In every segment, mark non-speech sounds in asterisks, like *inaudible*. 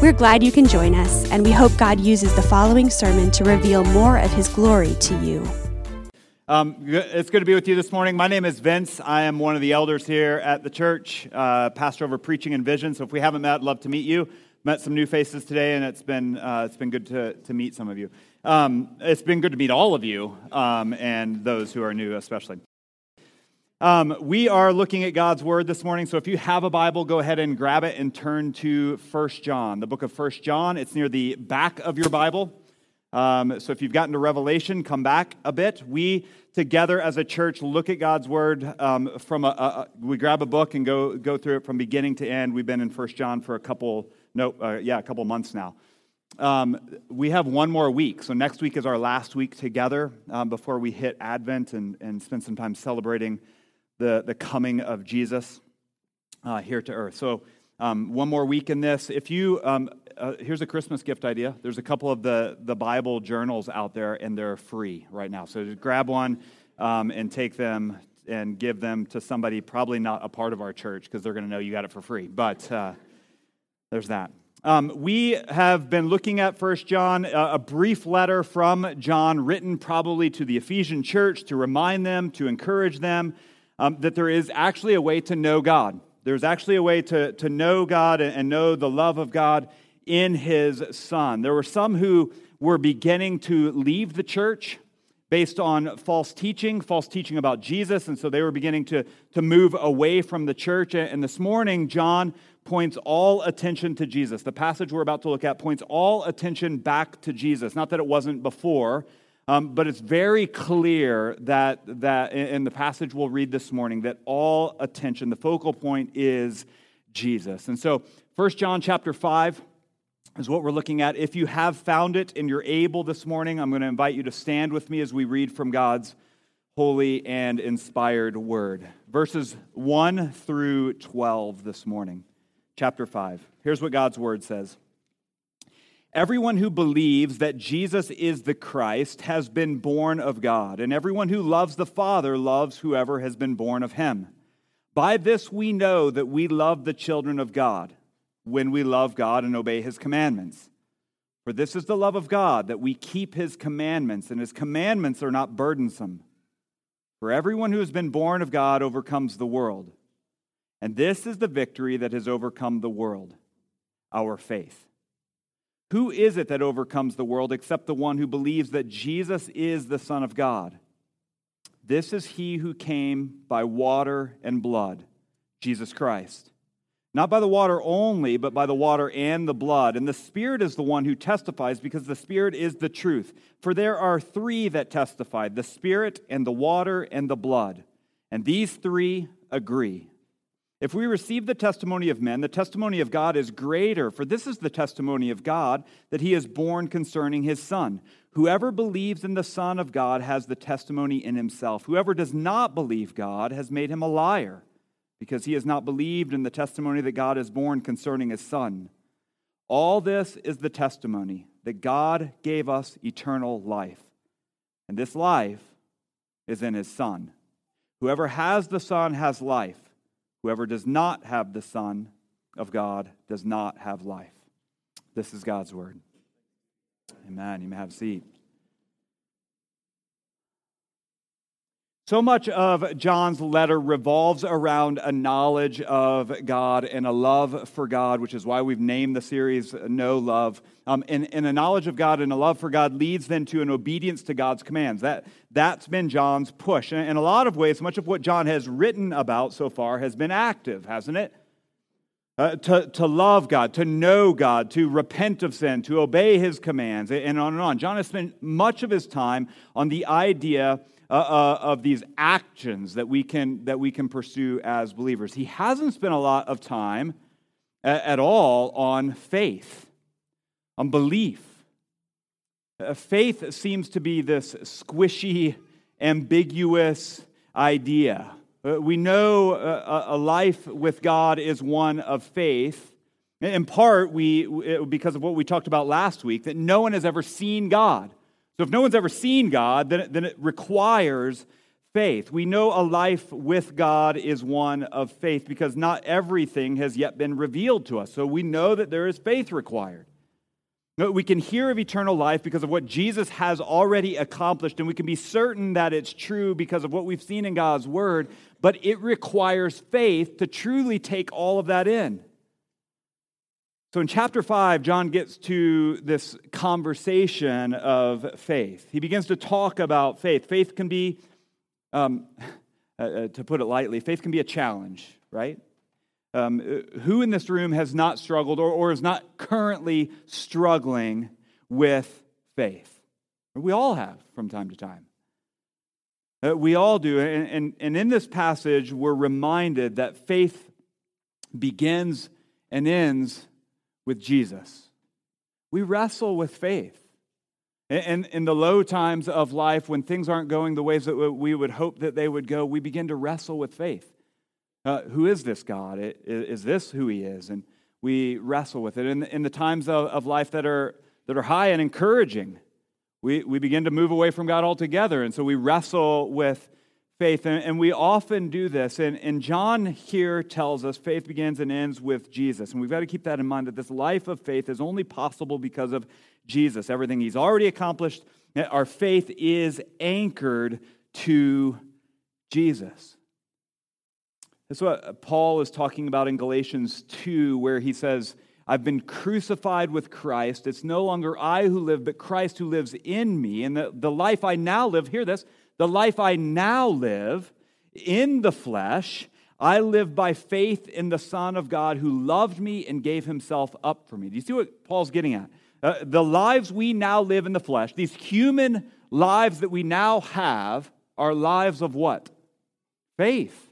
We're glad you can join us, and we hope God uses the following sermon to reveal more of His glory to you. Um, it's good to be with you this morning. My name is Vince. I am one of the elders here at the church, uh, pastor over preaching and vision. So if we haven't met, love to meet you. Met some new faces today, and it's been uh, it's been good to, to meet some of you. Um, it's been good to meet all of you, um, and those who are new, especially. Um, we are looking at God's Word this morning, so if you have a Bible, go ahead and grab it and turn to First John, the book of First John. It's near the back of your Bible. Um, so if you've gotten to Revelation, come back a bit. We together as a church look at God's Word um, from a, a, we grab a book and go go through it from beginning to end. We've been in First John for a couple no uh, yeah a couple months now. Um, we have one more week. So next week is our last week together um, before we hit Advent and, and spend some time celebrating the, the coming of Jesus uh, here to earth. So, um, one more week in this. If you, um, uh, here's a Christmas gift idea. There's a couple of the, the Bible journals out there, and they're free right now. So, just grab one um, and take them and give them to somebody, probably not a part of our church, because they're going to know you got it for free. But uh, there's that. Um, we have been looking at First John, uh, a brief letter from John written probably to the Ephesian church to remind them, to encourage them um, that there is actually a way to know God. There's actually a way to, to know God and know the love of God in His Son. There were some who were beginning to leave the church based on false teaching, false teaching about Jesus, and so they were beginning to, to move away from the church. And this morning, John points all attention to Jesus. The passage we're about to look at points all attention back to Jesus. Not that it wasn't before, um, but it's very clear that, that in the passage we'll read this morning that all attention, the focal point is Jesus. And so 1 John chapter 5 is what we're looking at. If you have found it and you're able this morning, I'm going to invite you to stand with me as we read from God's holy and inspired word. Verses 1 through 12 this morning, chapter 5. Here's what God's word says. Everyone who believes that Jesus is the Christ has been born of God, and everyone who loves the Father loves whoever has been born of him. By this we know that we love the children of God, when we love God and obey his commandments. For this is the love of God, that we keep his commandments, and his commandments are not burdensome. For everyone who has been born of God overcomes the world. And this is the victory that has overcome the world our faith. Who is it that overcomes the world except the one who believes that Jesus is the Son of God? This is he who came by water and blood, Jesus Christ. Not by the water only, but by the water and the blood. And the Spirit is the one who testifies, because the Spirit is the truth. For there are three that testified the Spirit, and the water, and the blood. And these three agree. If we receive the testimony of men, the testimony of God is greater, for this is the testimony of God that he is borne concerning his Son. Whoever believes in the Son of God has the testimony in himself. Whoever does not believe God has made him a liar, because he has not believed in the testimony that God has borne concerning his Son. All this is the testimony that God gave us eternal life, and this life is in his Son. Whoever has the Son has life. Whoever does not have the Son of God does not have life. This is God's word. Amen. You may have a seat. So much of John's letter revolves around a knowledge of God and a love for God, which is why we've named the series Know Love. Um, and, and a knowledge of God and a love for God leads then to an obedience to God's commands. That, that's been John's push. And in a lot of ways, much of what John has written about so far has been active, hasn't it? Uh, to, to love God, to know God, to repent of sin, to obey his commands, and on and on. John has spent much of his time on the idea uh, uh, of these actions that we, can, that we can pursue as believers. He hasn't spent a lot of time at, at all on faith, on belief. Uh, faith seems to be this squishy, ambiguous idea. Uh, we know uh, a life with God is one of faith. In part, we, because of what we talked about last week, that no one has ever seen God. So if no one's ever seen God, then, then it requires faith. We know a life with God is one of faith because not everything has yet been revealed to us. So we know that there is faith required. We can hear of eternal life because of what Jesus has already accomplished, and we can be certain that it's true because of what we've seen in God's Word, but it requires faith to truly take all of that in. So in chapter 5, John gets to this conversation of faith. He begins to talk about faith. Faith can be, um, uh, uh, to put it lightly, faith can be a challenge, right? Um, who in this room has not struggled or, or is not currently struggling with faith? We all have from time to time. Uh, we all do. And, and, and in this passage, we're reminded that faith begins and ends with Jesus. We wrestle with faith. And in the low times of life, when things aren't going the ways that we would hope that they would go, we begin to wrestle with faith. Uh, who is this God? Is this who He is? And we wrestle with it. In, in the times of, of life that are, that are high and encouraging, we, we begin to move away from God altogether. And so we wrestle with faith. And, and we often do this. And, and John here tells us faith begins and ends with Jesus. And we've got to keep that in mind that this life of faith is only possible because of Jesus. Everything He's already accomplished, our faith is anchored to Jesus. That's what Paul is talking about in Galatians 2, where he says, I've been crucified with Christ. It's no longer I who live, but Christ who lives in me. And the, the life I now live, hear this, the life I now live in the flesh, I live by faith in the Son of God who loved me and gave himself up for me. Do you see what Paul's getting at? Uh, the lives we now live in the flesh, these human lives that we now have, are lives of what? Faith.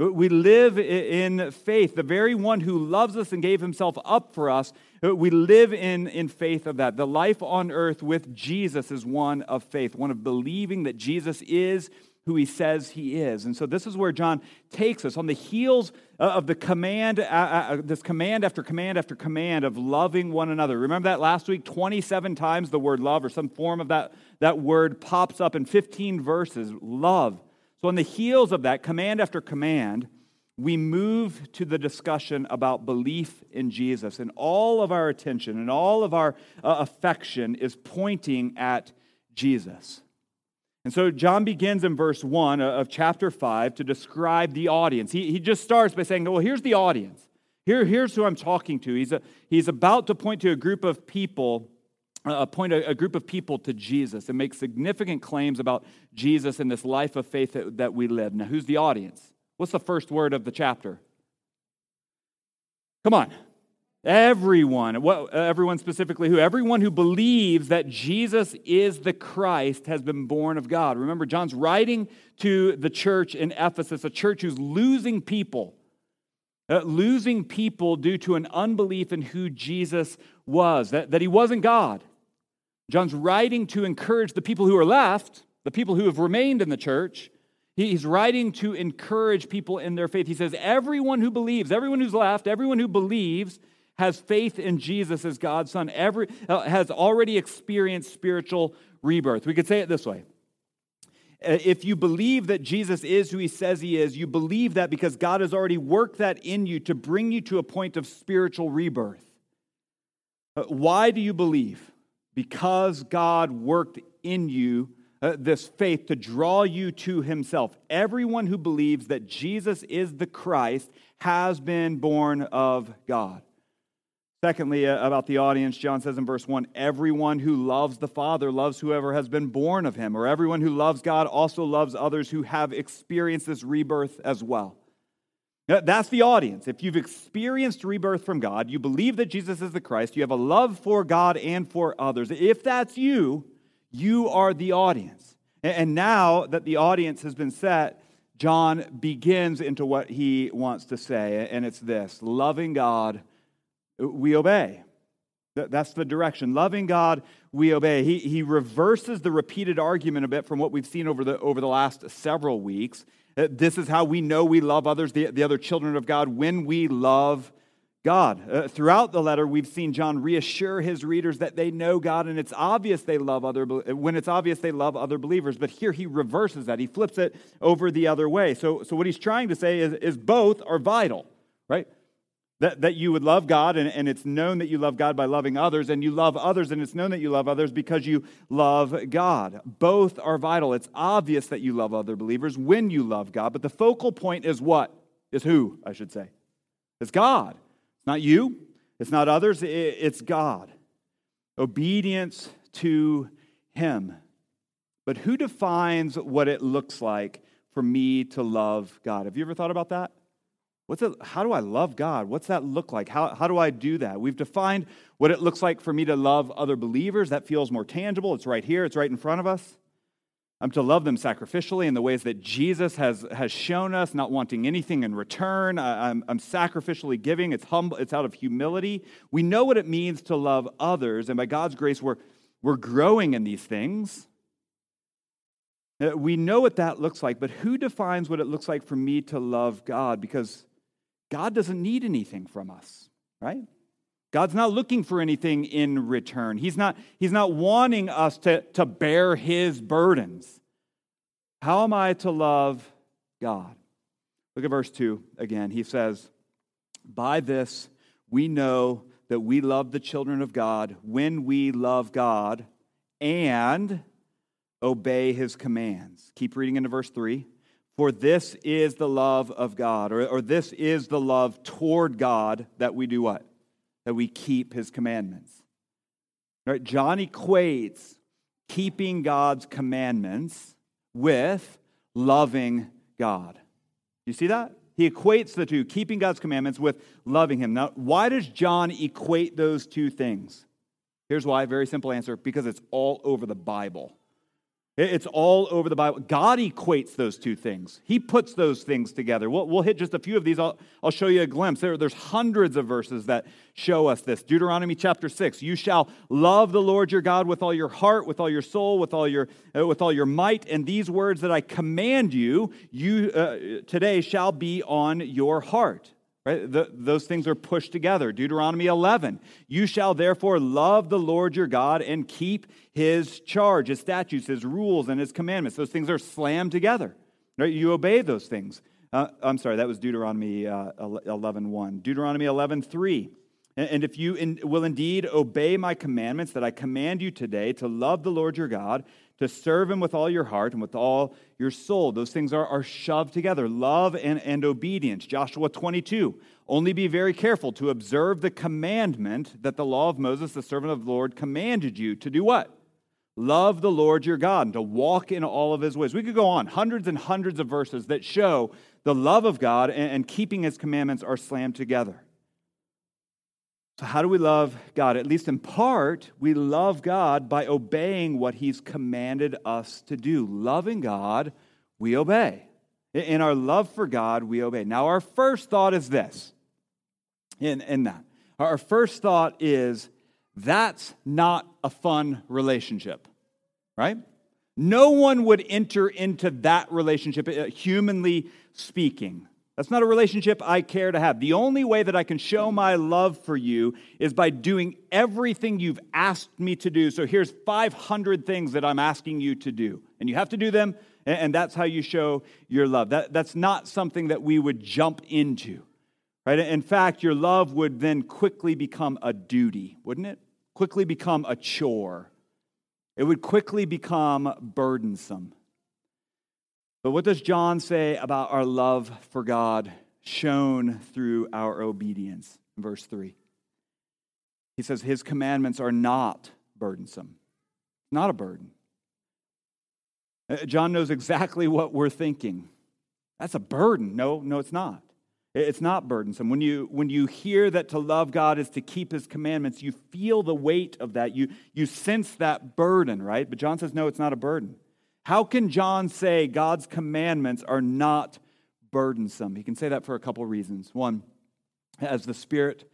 We live in faith. The very one who loves us and gave himself up for us, we live in, in faith of that. The life on earth with Jesus is one of faith, one of believing that Jesus is who he says he is. And so this is where John takes us on the heels of the command, uh, uh, this command after command after command of loving one another. Remember that last week? 27 times the word love or some form of that, that word pops up in 15 verses. Love. So, on the heels of that, command after command, we move to the discussion about belief in Jesus. And all of our attention and all of our uh, affection is pointing at Jesus. And so John begins in verse 1 uh, of chapter 5 to describe the audience. He, he just starts by saying, Well, here's the audience. Here, here's who I'm talking to. He's, a, he's about to point to a group of people uh, point a, a, group of people to Jesus and make significant claims about Jesus and this life of faith that, that we live. Now, who's the audience? What's the first word of the chapter? Come on. Everyone, what, everyone specifically who? Everyone who believes that Jesus is the Christ has been born of God. Remember, John's writing to the church in Ephesus, a church who's losing people, uh, losing people due to an unbelief in who Jesus was, that, that he wasn't God. John's writing to encourage the people who are left, the people who have remained in the church. He's writing to encourage people in their faith. He says, Everyone who believes, everyone who's left, everyone who believes has faith in Jesus as God's Son, every, uh, has already experienced spiritual rebirth. We could say it this way uh, If you believe that Jesus is who he says he is, you believe that because God has already worked that in you to bring you to a point of spiritual rebirth. Uh, why do you believe? because God worked in you uh, this faith to draw you to himself. Everyone who believes that Jesus is the Christ has been born of God. Secondly, uh, about the audience, John says in verse 1 everyone who loves the Father loves whoever has been born of him, or everyone who loves God also loves others who have experienced this rebirth as well. That's the audience. If you've experienced rebirth from God, you believe that Jesus is the Christ, you have a love for God and for others. If that's you, you are the audience. And now that the audience has been set, John begins into what he wants to say, and it's this loving God, we obey. That's the direction. Loving God, we obey. He, he reverses the repeated argument a bit from what we've seen over the, over the last several weeks. This is how we know we love others, the, the other children of God, when we love God. Uh, throughout the letter, we've seen John reassure his readers that they know God, and it's obvious they love other when it's obvious they love other believers. But here he reverses that; he flips it over the other way. So, so what he's trying to say is, is both are vital, right? That, that you would love God, and, and it's known that you love God by loving others, and you love others, and it's known that you love others because you love God. Both are vital. It's obvious that you love other believers when you love God, but the focal point is what? Is who, I should say. It's God not you, it's not others, it's God. Obedience to Him. But who defines what it looks like for me to love God? Have you ever thought about that? What's it, how do I love God? What's that look like? How, how do I do that? We've defined what it looks like for me to love other believers. That feels more tangible. It's right here, it's right in front of us. I'm to love them sacrificially in the ways that Jesus has, has shown us, not wanting anything in return. I, am I'm sacrificially giving. It's humble, it's out of humility. We know what it means to love others, and by God's grace, we're, we're growing in these things. Uh, we know what that looks like, but who defines what it looks like for me to love God? Because God doesn't need anything from us, right? God's not looking for anything in return. He's not, he's not wanting us to, to bear his burdens. How am I to love God? Look at verse 2 again. He says, By this we know that we love the children of God when we love God and obey his commands. Keep reading into verse 3. For this is the love of God, or, or this is the love toward God that we do what? That we keep his commandments. Right? John equates keeping God's commandments with loving God. You see that? He equates the two, keeping God's commandments with loving him. Now, why does John equate those two things? Here's why, very simple answer because it's all over the Bible. It's all over the Bible. God equates those two things. He puts those things together. We'll, we'll hit just a few of these. I'll, I'll show you a glimpse. There, there's hundreds of verses that show us this. Deuteronomy chapter 6. You shall love the Lord your God with all your heart, with all your soul, with all your, uh, with all your might. And these words that I command you, you uh, today shall be on your heart. Right? The, those things are pushed together. Deuteronomy 11. You shall therefore love the Lord your God and keep his charge, his statutes, his rules, and his commandments. Those things are slammed together. Right? You obey those things. Uh, I'm sorry, that was Deuteronomy uh, 11 1. Deuteronomy 11 3. And if you in, will indeed obey my commandments that I command you today to love the Lord your God, to serve him with all your heart and with all your soul, those things are, are shoved together love and, and obedience. Joshua 22. Only be very careful to observe the commandment that the law of Moses, the servant of the Lord, commanded you to do what? Love the Lord your God and to walk in all of his ways. We could go on, hundreds and hundreds of verses that show the love of God and, and keeping his commandments are slammed together. So, how do we love God? At least in part, we love God by obeying what He's commanded us to do. Loving God, we obey. In our love for God, we obey. Now, our first thought is this in, in that. Our first thought is that's not a fun relationship, right? No one would enter into that relationship, uh, humanly speaking. That's not a relationship I care to have. The only way that I can show my love for you is by doing everything you've asked me to do. So here's 500 things that I'm asking you to do. And you have to do them, and that's how you show your love. That, that's not something that we would jump into. Right? In fact, your love would then quickly become a duty, wouldn't it? Quickly become a chore. It would quickly become burdensome. But what does John say about our love for God shown through our obedience? Verse 3. He says, His commandments are not burdensome, not a burden. Uh, John knows exactly what we're thinking. That's a burden. No, no, it's not. It's not burdensome. When you, when you hear that to love God is to keep his commandments, you feel the weight of that. You, you sense that burden, right? But John says, no, it's not a burden. How can John say God's commandments are not burdensome? He can say that for a couple reasons. One, as the Spirit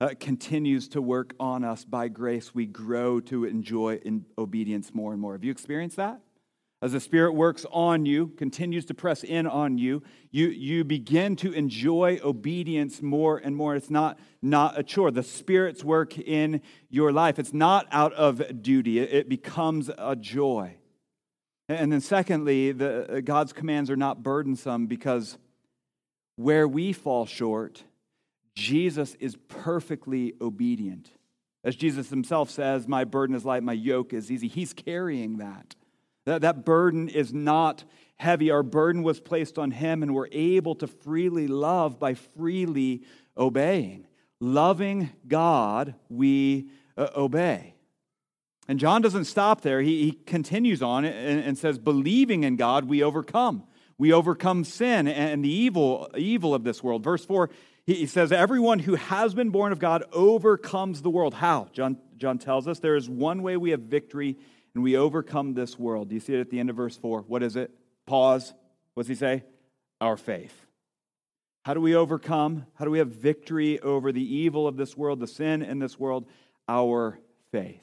uh, continues to work on us by grace, we grow to enjoy in obedience more and more. Have you experienced that? As the Spirit works on you, continues to press in on you, you, you begin to enjoy obedience more and more. It's not, not a chore. The Spirit's work in your life, it's not out of duty, it becomes a joy. And then, secondly, the, uh, God's commands are not burdensome because where we fall short, Jesus is perfectly obedient. As Jesus himself says, My burden is light, my yoke is easy. He's carrying that. That, that burden is not heavy. Our burden was placed on him, and we're able to freely love by freely obeying. Loving God, we uh, obey. And John doesn't stop there. He, he continues on and, and says, Believing in God, we overcome. We overcome sin and the evil, evil of this world. Verse 4, he, says, Everyone who has been born of God overcomes the world. How? John, John tells us there is one way we have victory and we overcome this world. Do you see it at the end of verse 4? What is it? Pause. What does he say? Our faith. How do we overcome? How do we have victory over the evil of this world, the sin in this world? Our faith.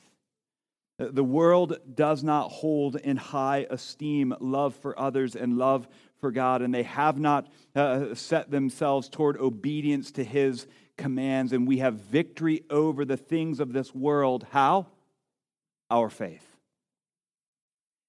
The world does not hold in high esteem love for others and love for God, and they have not uh, set themselves toward obedience to His commands, and we have victory over the things of this world. How? Our faith.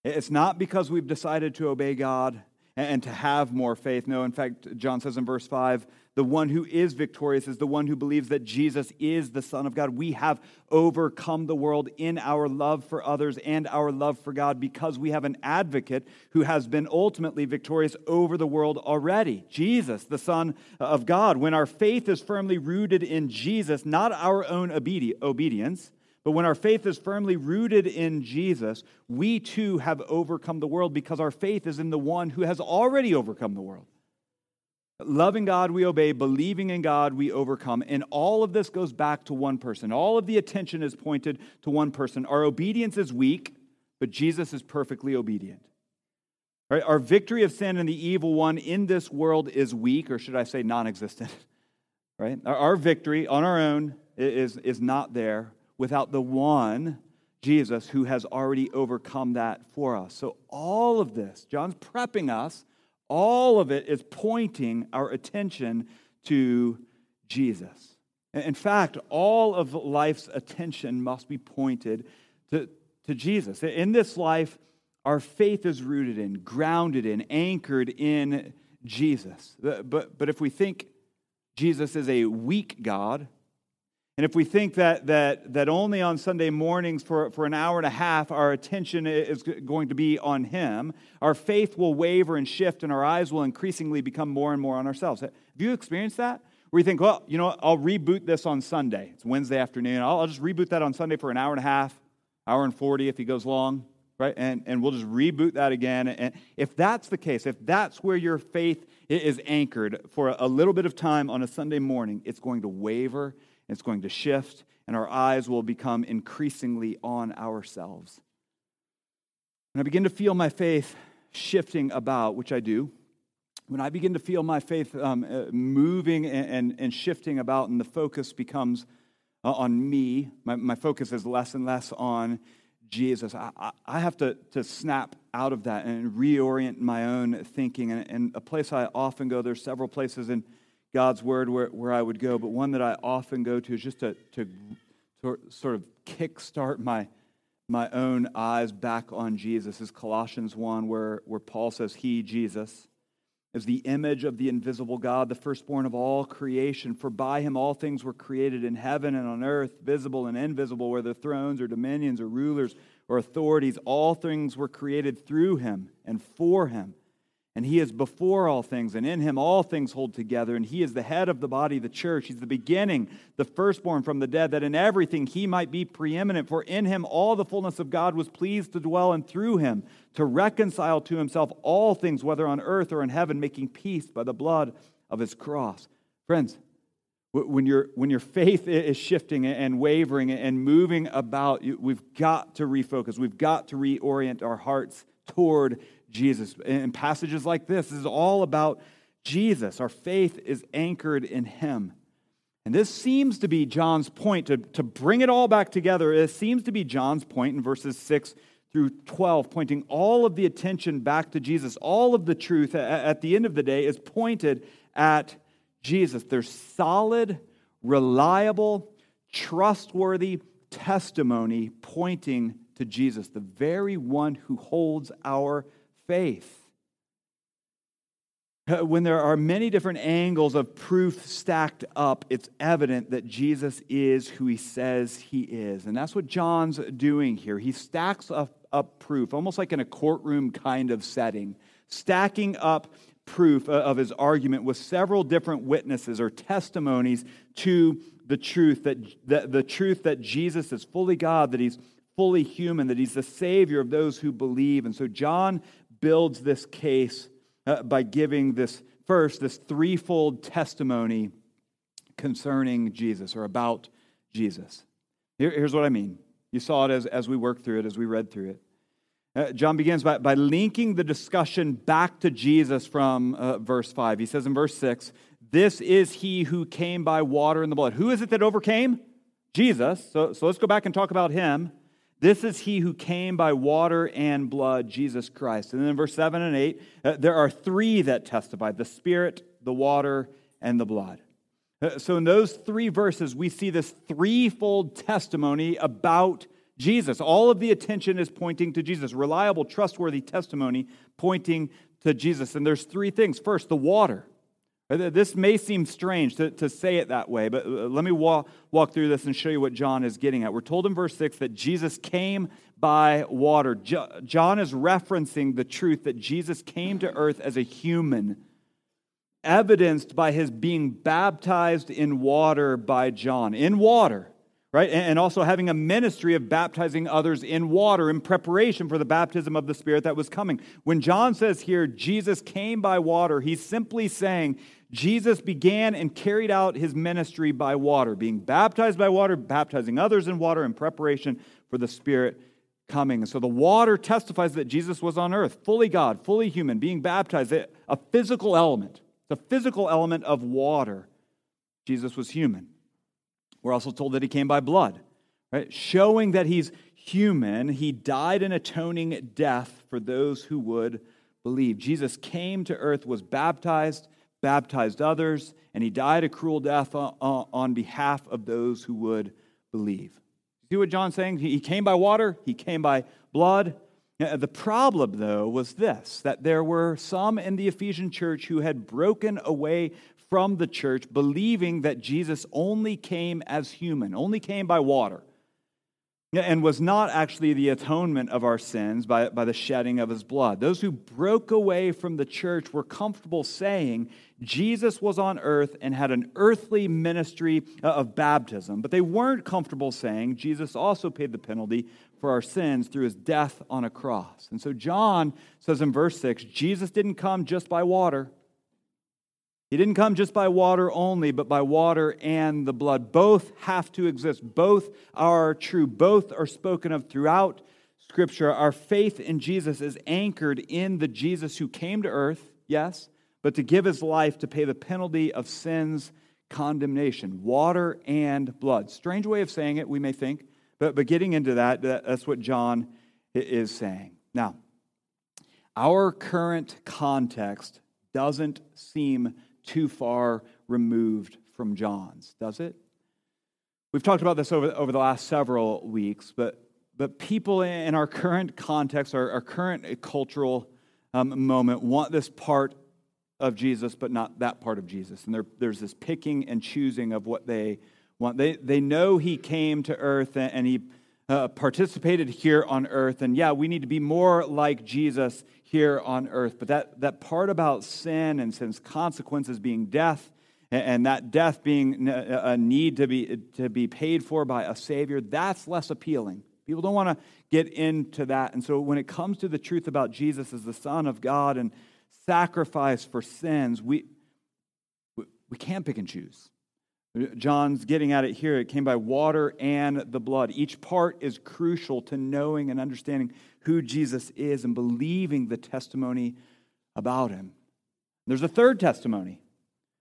It's not because we've decided to obey God and to have more faith. No, in fact, John says in verse 5 the one who is victorious is the one who believes that Jesus is the Son of God. We have overcome the world in our love for others and our love for God because we have an advocate who has been ultimately victorious over the world already Jesus, the Son of God. When our faith is firmly rooted in Jesus, not our own obedience, but when our faith is firmly rooted in Jesus, we too have overcome the world because our faith is in the one who has already overcome the world. Loving God, we obey. Believing in God, we overcome. And all of this goes back to one person. All of the attention is pointed to one person. Our obedience is weak, but Jesus is perfectly obedient. Right? Our victory of sin and the evil one in this world is weak, or should I say non existent. *laughs* Right? Our victory on our own is, is not there without the one, Jesus, who has already overcome that for us. So, all of this, John's prepping us, all of it is pointing our attention to Jesus. In fact, all of life's attention must be pointed to, to Jesus. In this life, our faith is rooted in, grounded in, anchored in Jesus. But, but if we think Jesus is a weak God, and if we think that, that, that only on Sunday mornings for, for an hour and a half our attention is going to be on Him, our faith will waver and shift and our eyes will increasingly become more and more on ourselves. Have you experienced that? Where you think, well, you know, I'll reboot this on Sunday. It's Wednesday afternoon. I'll, I'll just reboot that on Sunday for an hour and a half, hour and 40 if he goes long, right? And, and we'll just reboot that again. And if that's the case, if that's where your faith is anchored for a little bit of time on a Sunday morning, it's going to waver it's going to shift, and our eyes will become increasingly on ourselves. When I begin to feel my faith shifting about, which I do, when I begin to feel my faith um, uh, moving and, and, and, shifting about, and the focus becomes uh, on me, my, my focus is less and less on Jesus, I, I, I have to, to snap out of that and reorient my own thinking. And, and a place I often go, there's several places in God's word where, where I would go, but one that I often go to is just to, to, to sort of kickstart my, my own eyes back on Jesus is Colossians 1, where, where Paul says, He, Jesus, is the image of the invisible God, the firstborn of all creation. For by him all things were created in heaven and on earth, visible and invisible, whether thrones or dominions or rulers or authorities. All things were created through him and for him. And he is before all things, and in him all things hold together. And he is the head of the body, the church. He's the beginning, the firstborn from the dead, that in everything he might be preeminent. For in him all the fullness of God was pleased to dwell, and through him to reconcile to himself all things, whether on earth or in heaven, making peace by the blood of his cross. Friends, when, your when your faith is shifting and wavering and moving about, we've got to refocus. We've got to reorient our hearts toward Jesus. In passages like this, this is all about Jesus. Our faith is anchored in Him. And this seems to be John's point to, to bring it all back together. It seems to be John's point in verses 6 through 12, pointing all of the attention back to Jesus. All of the truth at the end of the day is pointed at Jesus. There's solid, reliable, trustworthy testimony pointing to Jesus, the very one who holds our faith. Uh, when there are many different angles of proof stacked up, it's evident that Jesus is who he says he is. And that's what John's doing here. He stacks up, up proof, almost like in a courtroom kind of setting, stacking up proof uh, of his argument with several different witnesses or testimonies to the truth that, that the truth that Jesus is fully God, that he's fully human, that he's the savior of those who believe. And so John builds this case uh, by giving this first, this threefold testimony concerning Jesus or about Jesus. Here, here's what I mean. You saw it as, as we worked through it, as we read through it. Uh, John begins by, by linking the discussion back to Jesus from uh, verse 5. He says in verse 6, This is he who came by water and the blood. Who is it that overcame? Jesus. So, so let's go back and talk about him. This is he who came by water and blood, Jesus Christ. And then in verse 7 and 8, uh, there are three that testify the Spirit, the water, and the blood. Uh, so in those three verses, we see this threefold testimony about Jesus. All of the attention is pointing to Jesus. Reliable, trustworthy testimony pointing to Jesus. And there's three things. First, the water. Uh, this may seem strange to, to say it that way, but uh, let me walk, walk through this and show you what John is getting at. We're told in verse 6 that Jesus came by water. John is referencing the truth that Jesus came to earth as a human, evidenced by his being baptized in water by John. In water right? And also having a ministry of baptizing others in water in preparation for the baptism of the Spirit that was coming. When John says here, Jesus came by water, he's simply saying Jesus began and carried out his ministry by water, being baptized by water, baptizing others in water in preparation for the Spirit coming. And so the water testifies that Jesus was on earth, fully God, fully human, being baptized, a physical element. A physical element of water. Jesus was human. We're also told that he came by blood, right? Showing that he's human, he died an atoning death for those who would believe. Jesus came to earth, was baptized, baptized others, and he died a cruel death on behalf of those who would believe. See what John's saying? He came by water, he came by blood. Uh, the problem, though, was this that there were some in the Ephesian church who had broken away from the church, believing that Jesus only came as human, only came by water, and was not actually the atonement of our sins by, by the shedding of his blood. Those who broke away from the church were comfortable saying Jesus was on earth and had an earthly ministry uh, of baptism, but they weren't comfortable saying Jesus also paid the penalty for our sins through his death on a cross. And so John says in verse 6 Jesus didn't come just by water. He didn't come just by water only, but by water and the blood. Both have to exist. Both are true. Both are spoken of throughout Scripture. Our faith in Jesus is anchored in the Jesus who came to earth, yes, but to give his life to pay the penalty of sin's condemnation. Water and blood. Strange way of saying it, we may think, but, but getting into that, that's what John is saying. Now, our current context doesn't seem too far removed from John's, does it? We've talked about this over, over the last several weeks, but, but people in our current context, our, our current cultural um, moment, want this part of Jesus, but not that part of Jesus. And there, there's this picking and choosing of what they want. They, they know he came to earth and, and he uh, participated here on earth. And yeah, we need to be more like Jesus here on earth. But that, that part about sin and sin's consequences being death, and that death being a need to be, to be paid for by a Savior, that's less appealing. People don't want to get into that. And so when it comes to the truth about Jesus as the Son of God and sacrifice for sins, we, we can't pick and choose. John's getting at it here. It came by water and the blood. Each part is crucial to knowing and understanding who Jesus is and believing the testimony about him. There's a third testimony.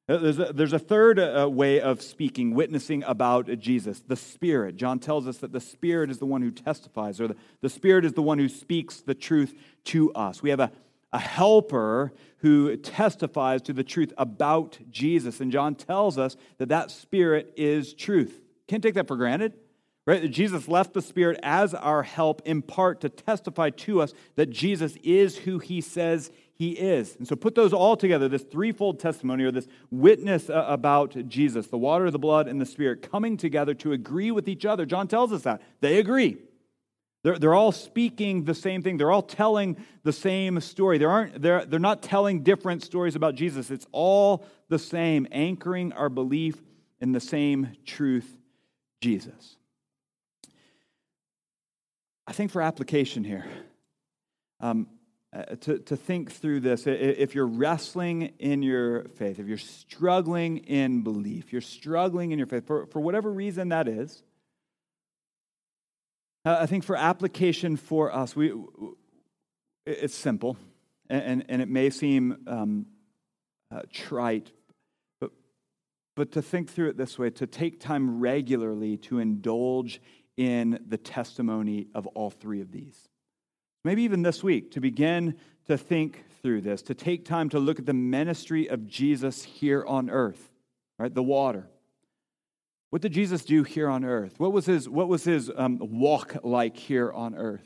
Uh, there's a, there's a third uh, way of speaking, witnessing about Jesus, the Spirit. John tells us that the Spirit is the one who testifies, or the, the Spirit is the one who speaks the truth to us. We have a, a helper who testifies to the truth about Jesus. And John tells us that that Spirit is truth. Can't take that for granted. Right? Jesus left the Spirit as our help in part to testify to us that Jesus is who he says he is. And so put those all together this threefold testimony or this witness uh, about Jesus, the water, the blood, and the Spirit coming together to agree with each other. John tells us that. They agree. They're, they're all speaking the same thing. They're all telling the same story. They aren't, they're, they're not telling different stories about Jesus. It's all the same, anchoring our belief in the same truth, Jesus. I think for application here, um, uh, to, to think through this, if you're wrestling in your faith, if you're struggling in belief, you're struggling in your faith, for, for whatever reason that is, I think for application for us, we, it's simple, and, and it may seem um, uh, trite, but, but to think through it this way, to take time regularly to indulge in the testimony of all three of these. Maybe even this week, to begin to think through this, to take time to look at the ministry of Jesus here on earth, right? The water. What did Jesus do here on earth? What was his, what was his um, walk like here on earth?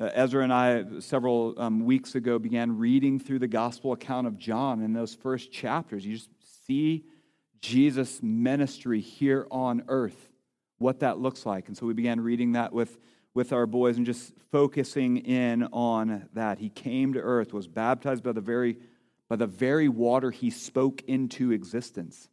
Uh, Ezra and I, several um, weeks ago, began reading through the gospel account of John in those first chapters. You just see Jesus' ministry here on earth, what that looks like. And so we began reading that with, with our boys and just focusing in on that. He came to earth, was baptized by the very, by the very water he spoke into existence.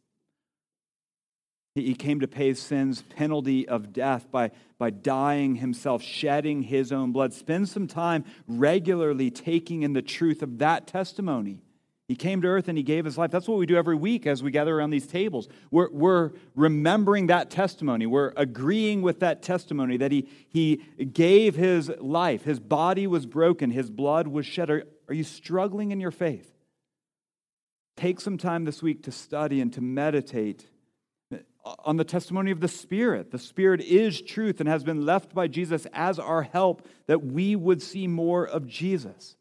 He came to pay sin's penalty of death by, by dying himself, shedding his own blood. Spend some time regularly taking in the truth of that testimony. He came to earth and he gave his life. That's what we do every week as we gather around these tables. We're, we're remembering that testimony. We're agreeing with that testimony that he, he gave his life. His body was broken, his blood was shed. Are, are you struggling in your faith? Take some time this week to study and to meditate on the testimony of the Spirit. The Spirit is truth and has been left by Jesus as our help that we would see more of Jesus.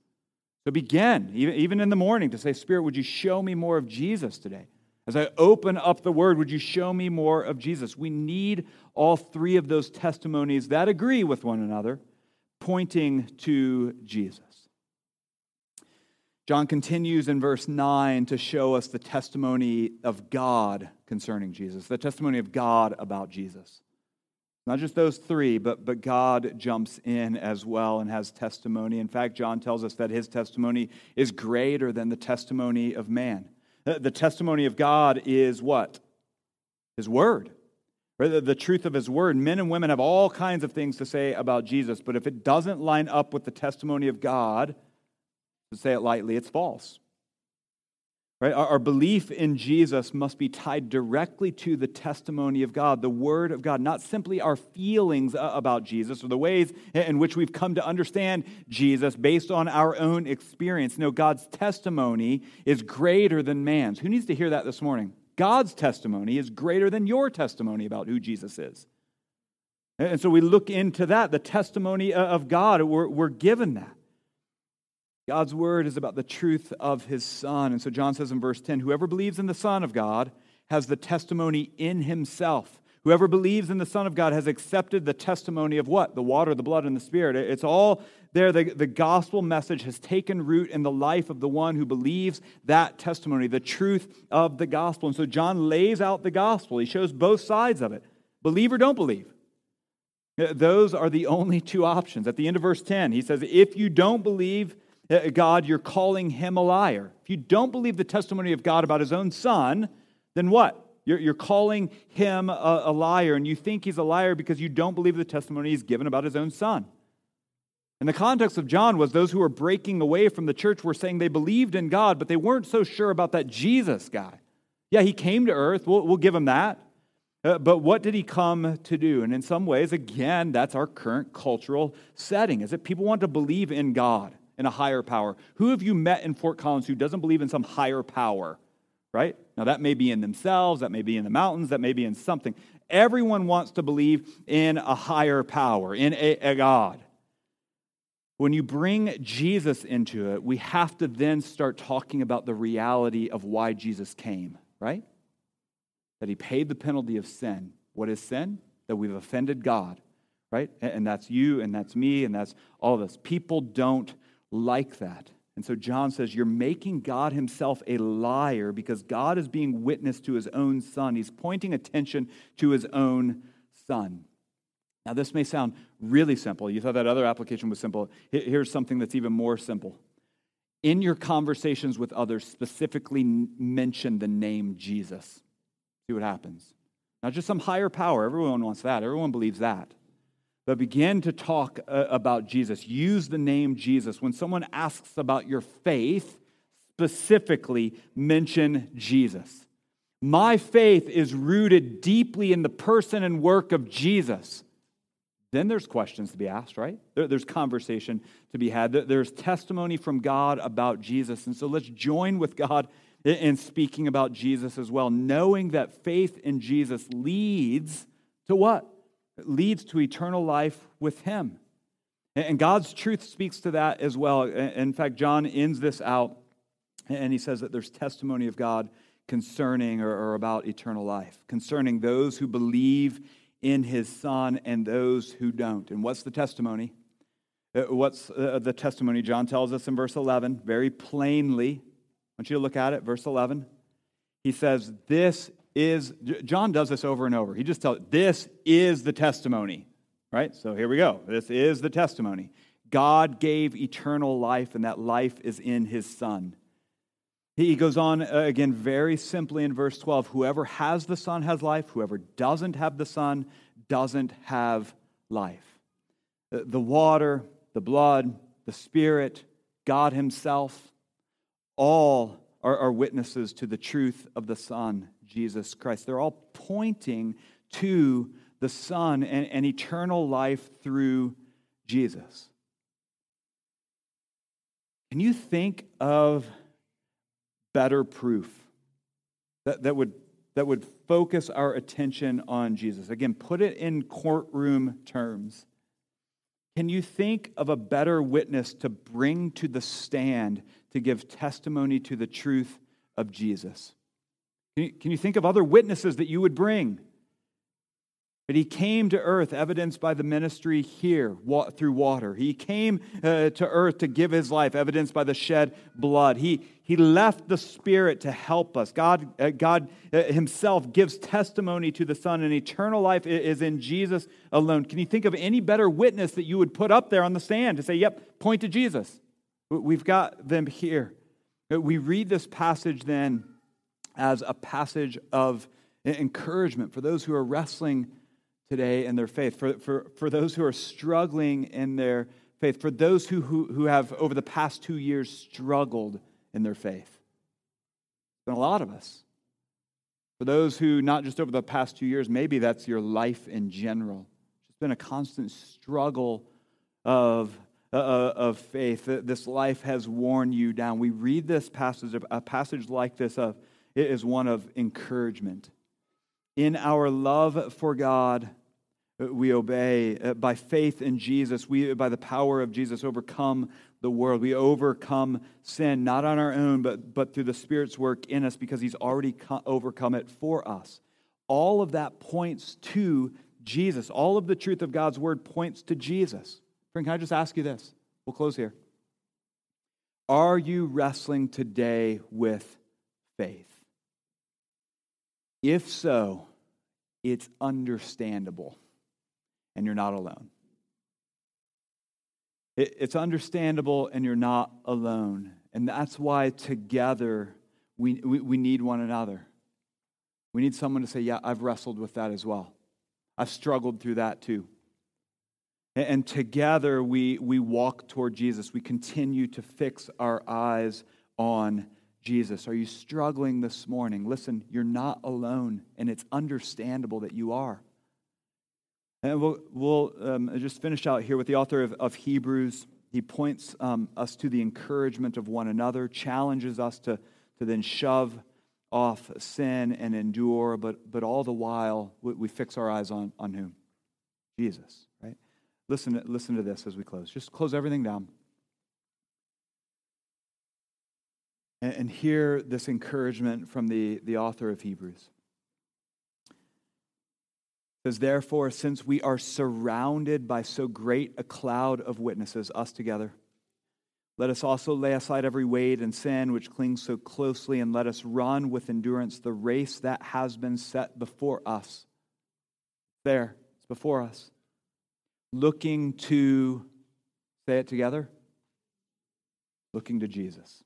So begin, even in the morning, to say, Spirit, would you show me more of Jesus today? As I open up the word, would you show me more of Jesus? We need all three of those testimonies that agree with one another, pointing to Jesus. John continues in verse 9 to show us the testimony of God concerning Jesus, the testimony of God about Jesus. Not just those three, but, but God jumps in as well and has testimony. In fact, John tells us that his testimony is greater than the testimony of man. The, testimony of God is what? His word. The truth of his word. Men and women have all kinds of things to say about Jesus, but if it doesn't line up with the testimony of God, to say it lightly, it's false. Right? Our, our, belief in Jesus must be tied directly to the testimony of God, the Word of God, not simply our feelings about Jesus or the ways in which we've come to understand Jesus based on our own experience. No, God's testimony is greater than man's. Who needs to hear that this morning? God's testimony is greater than your testimony about who Jesus is. And so we look into that, the testimony uh, of God. We're, we're given that. God's word is about the truth of his Son. And so John says in verse 10 Whoever believes in the Son of God has the testimony in himself. Whoever believes in the Son of God has accepted the testimony of what? The water, the blood, and the Spirit. It's all there. The, the gospel message has taken root in the life of the one who believes that testimony, the truth of the gospel. And so John lays out the gospel. He shows both sides of it believe or don't believe. Those are the only two options. At the end of verse 10, he says, If you don't believe, God, you're calling him a liar. If you don't believe the testimony of God about his own son, then what? You're, you're calling him a, a liar, and you think he's a liar because you don't believe the testimony he's given about his own son. And the context of John was those who were breaking away from the church were saying they believed in God, but they weren't so sure about that Jesus guy. Yeah, he came to earth, we'll, we'll give him that. Uh, but what did he come to do? And in some ways, again, that's our current cultural setting, is that people want to believe in God in a higher power. Who have you met in Fort Collins who doesn't believe in some higher power? right? Now, that may be in themselves, that may be in the mountains, that may be in something. Everyone wants to believe in a higher power, in a, a God. When you bring Jesus into it, we have to then start talking about the reality of why Jesus came, right? That he paid the penalty of sin. What is sin? That we've offended God, right? And that's you, and that's me, and that's all of us. People don't like that. And so John says, You're making God himself a liar because God is being witness to his own son. He's pointing attention to his own son. Now, this may sound really simple. You thought that other application was simple. Here's something that's even more simple. In your conversations with others, specifically mention the name Jesus. See what happens. Not just some higher power. Everyone wants that, everyone believes that. But begin to talk uh, about Jesus. Use the name Jesus. When someone asks about your faith, specifically mention Jesus. My faith is rooted deeply in the person and work of Jesus then there's questions to be asked, right? there's conversation to be had. there's testimony from God about Jesus. And so let's join with God in speaking about Jesus as well, knowing that faith in Jesus leads to what? Leads to eternal life with Him. And God's truth speaks to that as well. In fact, John ends this out and he says that there's testimony of God concerning or, or about eternal life, concerning those who believe in his son and those who don't. And what's the testimony? Uh, what's uh, the testimony? John tells us in verse 11 very plainly. I want you to look at it, verse 11. He says, This is, John does this over and over. He just tells, This is the testimony, right? So here we go. This is the testimony. God gave eternal life, and that life is in his Son. He goes on uh, again very simply in verse 12 whoever has the Son has life, whoever doesn't have the Son doesn't have life. The water, the blood, the Spirit, God Himself, all are, are witnesses to the truth of the Son, Jesus Christ. They're all pointing to the Son and, and eternal life through Jesus. Can you think of better proof that, that, would, that would focus our attention on Jesus. Again, put it in courtroom terms. Can you think of a better witness to bring to the stand to give testimony to the truth of Jesus? Can you, can you think of other witnesses that you would bring? But he came to earth, evidenced by the ministry here through water. He came uh, to earth to give his life, evidenced by the shed blood. He, he left the Spirit to help us. God, uh, God uh, himself gives testimony to the Son, and eternal life is in Jesus alone. Can you think of any better witness that you would put up there on the stand to say, yep, point to Jesus? We've got them here. Uh, we read this passage then as a passage of encouragement for those who are wrestling today in their faith, for, for, for those who are struggling in their faith, for those who, who, who have over the past two years struggled in their faith. Been a lot of us. For those who, not just over the past two years, maybe that's your life in general. It's been a constant struggle of, uh, uh of faith. This life has worn you down. We read this passage, a passage like this of, it is one of encouragement. In our love for God, we obey. Uh, by faith in Jesus, we, by the power of Jesus, overcome the world. We overcome sin, not on our own, but, but through the Spirit's work in us because He's already co- overcome it for us. All of that points to Jesus. All of the truth of God's word points to Jesus. Friend, can I just ask you this? We'll close here. Are you wrestling today with faith? If so, it's understandable, and you're not alone. It's understandable, and you're not alone. And that's why together we, we, we need one another. We need someone to say, Yeah, I've wrestled with that as well. I've struggled through that too. And together we, we walk toward Jesus. We continue to fix our eyes on Jesus? Are you struggling this morning? Listen, you're not alone, and it's understandable that you are. And we'll, we'll um, just finish out here with the author of, of Hebrews. He points um, us to the encouragement of one another, challenges us to, to then shove off sin and endure, but, but all the while we, we fix our eyes on, on whom? Jesus, right? Listen, listen to this as we close. Just close everything down. And, and hear this encouragement from the, the author of Hebrews. It says, Therefore, since we are surrounded by so great a cloud of witnesses, us together, let us also lay aside every weight and sin which clings so closely, and let us run with endurance the race that has been set before us. There, it's before us. Looking to, say it together, looking to Jesus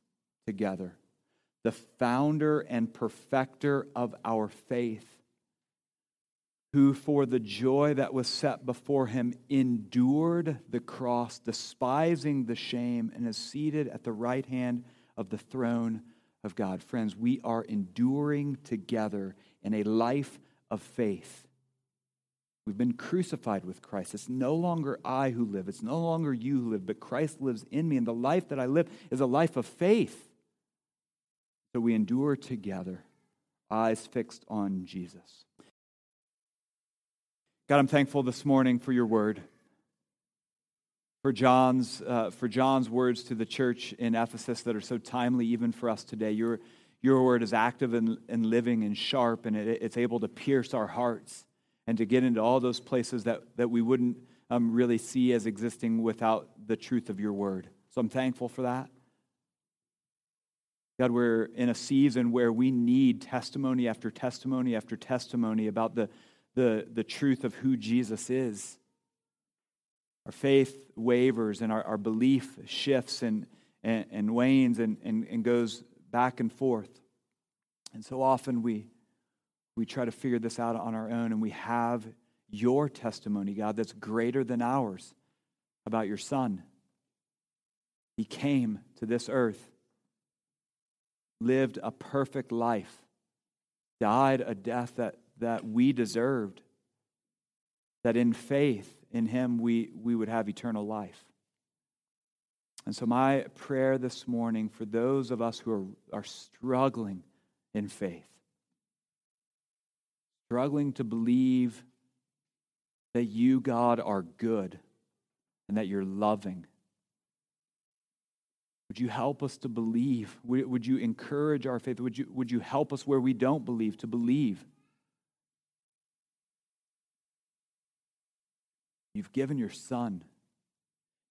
together, the founder and perfecter of our faith who for the joy that was set before him endured the cross, despising the shame, and is seated at the right hand of the throne of God. Friends, we are enduring together in a life of faith. We've been crucified with Christ. It's no longer I who live, it's no longer you who live, but Christ lives in me. And the life that I live is a life of faith. So we endure together, eyes fixed on Jesus. God, I'm thankful this morning for your word. For John's, uh, for John's words to the church in Ephesus that are so timely even for us today. Your, your word is active and, and living and sharp, and it, it's able to pierce our hearts and to get into all those places that, that we wouldn't um, really see as existing without the truth of your word. So I'm thankful for that. God, we're in a season where we need testimony after testimony after testimony about the, the, the truth of who Jesus is. Our faith wavers and our, our belief shifts and, and, and wanes and, and, and goes back and forth. And so often we, we try to figure this out on our own, and we have your testimony, God, that's greater than ours about your Son. He came to this earth, lived a perfect life, died a death that that we deserved, that in faith in him we, we would have eternal life. And so, my prayer this morning for those of us who are, are struggling in faith, struggling to believe that you, God, are good and that you're loving. Would you help us to believe? Would you encourage our faith? Would you, would you help us where we don't believe to believe? You've given your son.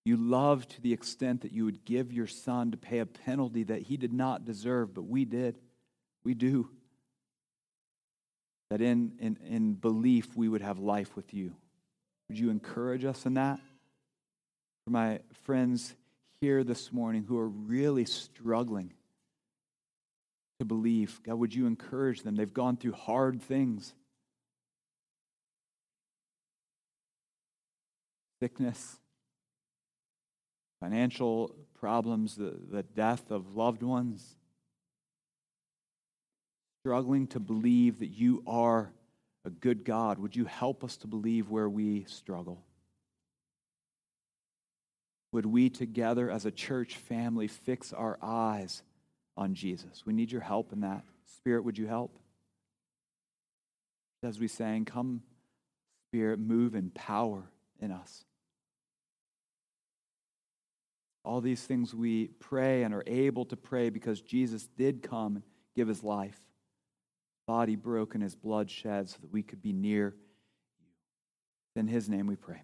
You love to the extent that you would give your son to pay a penalty that he did not deserve, but we did. We do. That in, in, in belief we would have life with you. Would you encourage us in that? For my friends here this morning who are really struggling to believe, God, would you encourage them? They've gone through hard things. sickness, financial problems, the, the death of loved ones, struggling to believe that you are a good God. Would you help us to believe where we struggle? Would we together as a church family fix our eyes on Jesus? We need your help in that. Spirit, would you help? As we sang, Come, Spirit, move in power in us. All these things we pray and are able to pray because Jesus did come and give his life, body broken, his blood shed, so that we could be near you. In his name we pray.